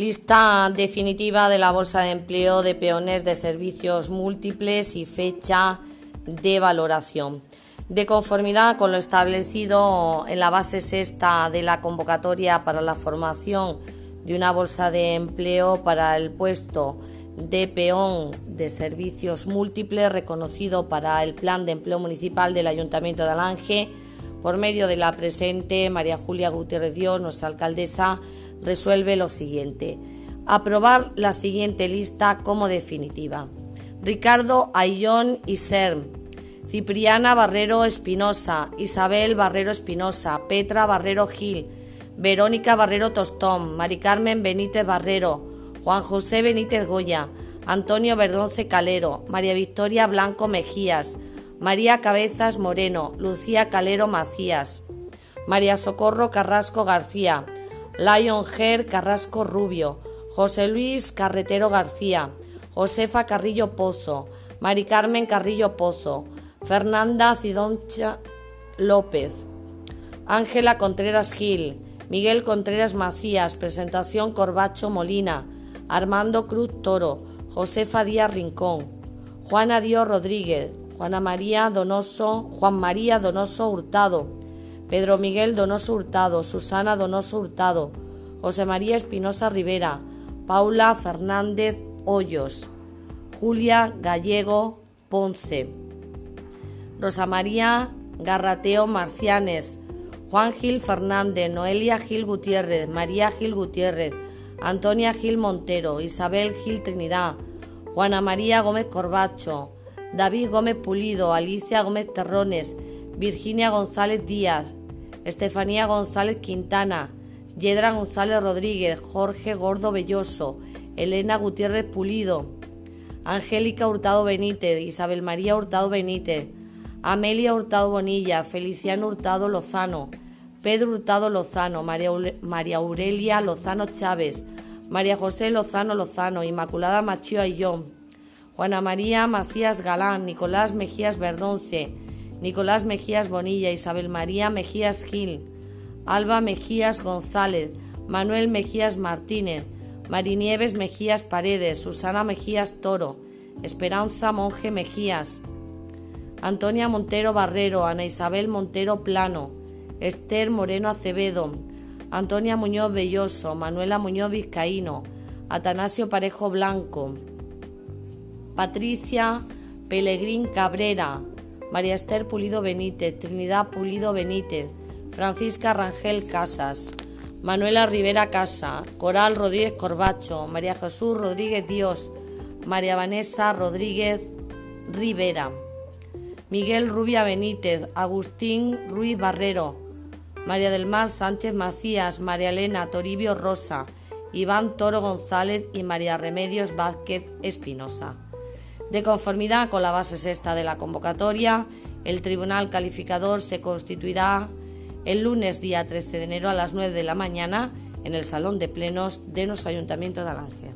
Lista definitiva de la Bolsa de Empleo de Peones de Servicios Múltiples y fecha de valoración. De conformidad con lo establecido en la base sexta de la convocatoria para la formación de una bolsa de empleo para el puesto de peón de servicios múltiples reconocido para el Plan de Empleo Municipal del Ayuntamiento de Alange, por medio de la presente María Julia Gutiérrez Dios, nuestra alcaldesa, resuelve lo siguiente. Aprobar la siguiente lista como definitiva. Ricardo Ayllón Iserm, Cipriana Barrero Espinosa, Isabel Barrero Espinosa, Petra Barrero Gil, Verónica Barrero Tostón, Mari Carmen Benítez Barrero, Juan José Benítez Goya, Antonio Verdonce Calero, María Victoria Blanco Mejías, María Cabezas Moreno, Lucía Calero Macías, María Socorro Carrasco García, Lion Ger Carrasco Rubio, José Luis Carretero García, Josefa Carrillo Pozo, Mari Carmen Carrillo Pozo, Fernanda Cidoncha López, Ángela Contreras Gil, Miguel Contreras Macías, presentación Corbacho Molina, Armando Cruz Toro, Josefa Díaz Rincón, Juana Dios Rodríguez, Juana María Donoso, Juan María Donoso Hurtado, Pedro Miguel Donoso Hurtado, Susana Donoso Hurtado, José María Espinosa Rivera, Paula Fernández Hoyos, Julia Gallego Ponce, Rosa María Garrateo Marcianes, Juan Gil Fernández, Noelia Gil Gutiérrez, María Gil Gutiérrez, Antonia Gil Montero, Isabel Gil Trinidad, Juana María Gómez Corbacho, David Gómez Pulido, Alicia Gómez Terrones, Virginia González Díaz, Estefanía González Quintana, Yedra González Rodríguez, Jorge Gordo Belloso, Elena Gutiérrez Pulido, Angélica Hurtado Benítez, Isabel María Hurtado Benítez, Amelia Hurtado Bonilla, Feliciano Hurtado Lozano, Pedro Hurtado Lozano, María Aurelia Lozano Chávez, María José Lozano Lozano, Inmaculada Machío Ayllón, Juana María Macías Galán, Nicolás Mejías Verdonce, Nicolás Mejías Bonilla, Isabel María Mejías Gil, Alba Mejías González, Manuel Mejías Martínez, Marinieves Mejías Paredes, Susana Mejías Toro, Esperanza Monje Mejías, Antonia Montero Barrero, Ana Isabel Montero Plano, Esther Moreno Acevedo, Antonia Muñoz Belloso, Manuela Muñoz Vizcaíno, Atanasio Parejo Blanco, Patricia Pelegrín Cabrera, María Esther Pulido Benítez, Trinidad Pulido Benítez, Francisca Rangel Casas, Manuela Rivera Casa, Coral Rodríguez Corbacho, María Jesús Rodríguez Dios, María Vanessa Rodríguez Rivera, Miguel Rubia Benítez, Agustín Ruiz Barrero, María del Mar Sánchez Macías, María Elena Toribio Rosa, Iván Toro González y María Remedios Vázquez Espinosa. De conformidad con la base sexta de la convocatoria, el Tribunal Calificador se constituirá el lunes día 13 de enero a las 9 de la mañana en el Salón de Plenos de nuestro Ayuntamiento de Alange.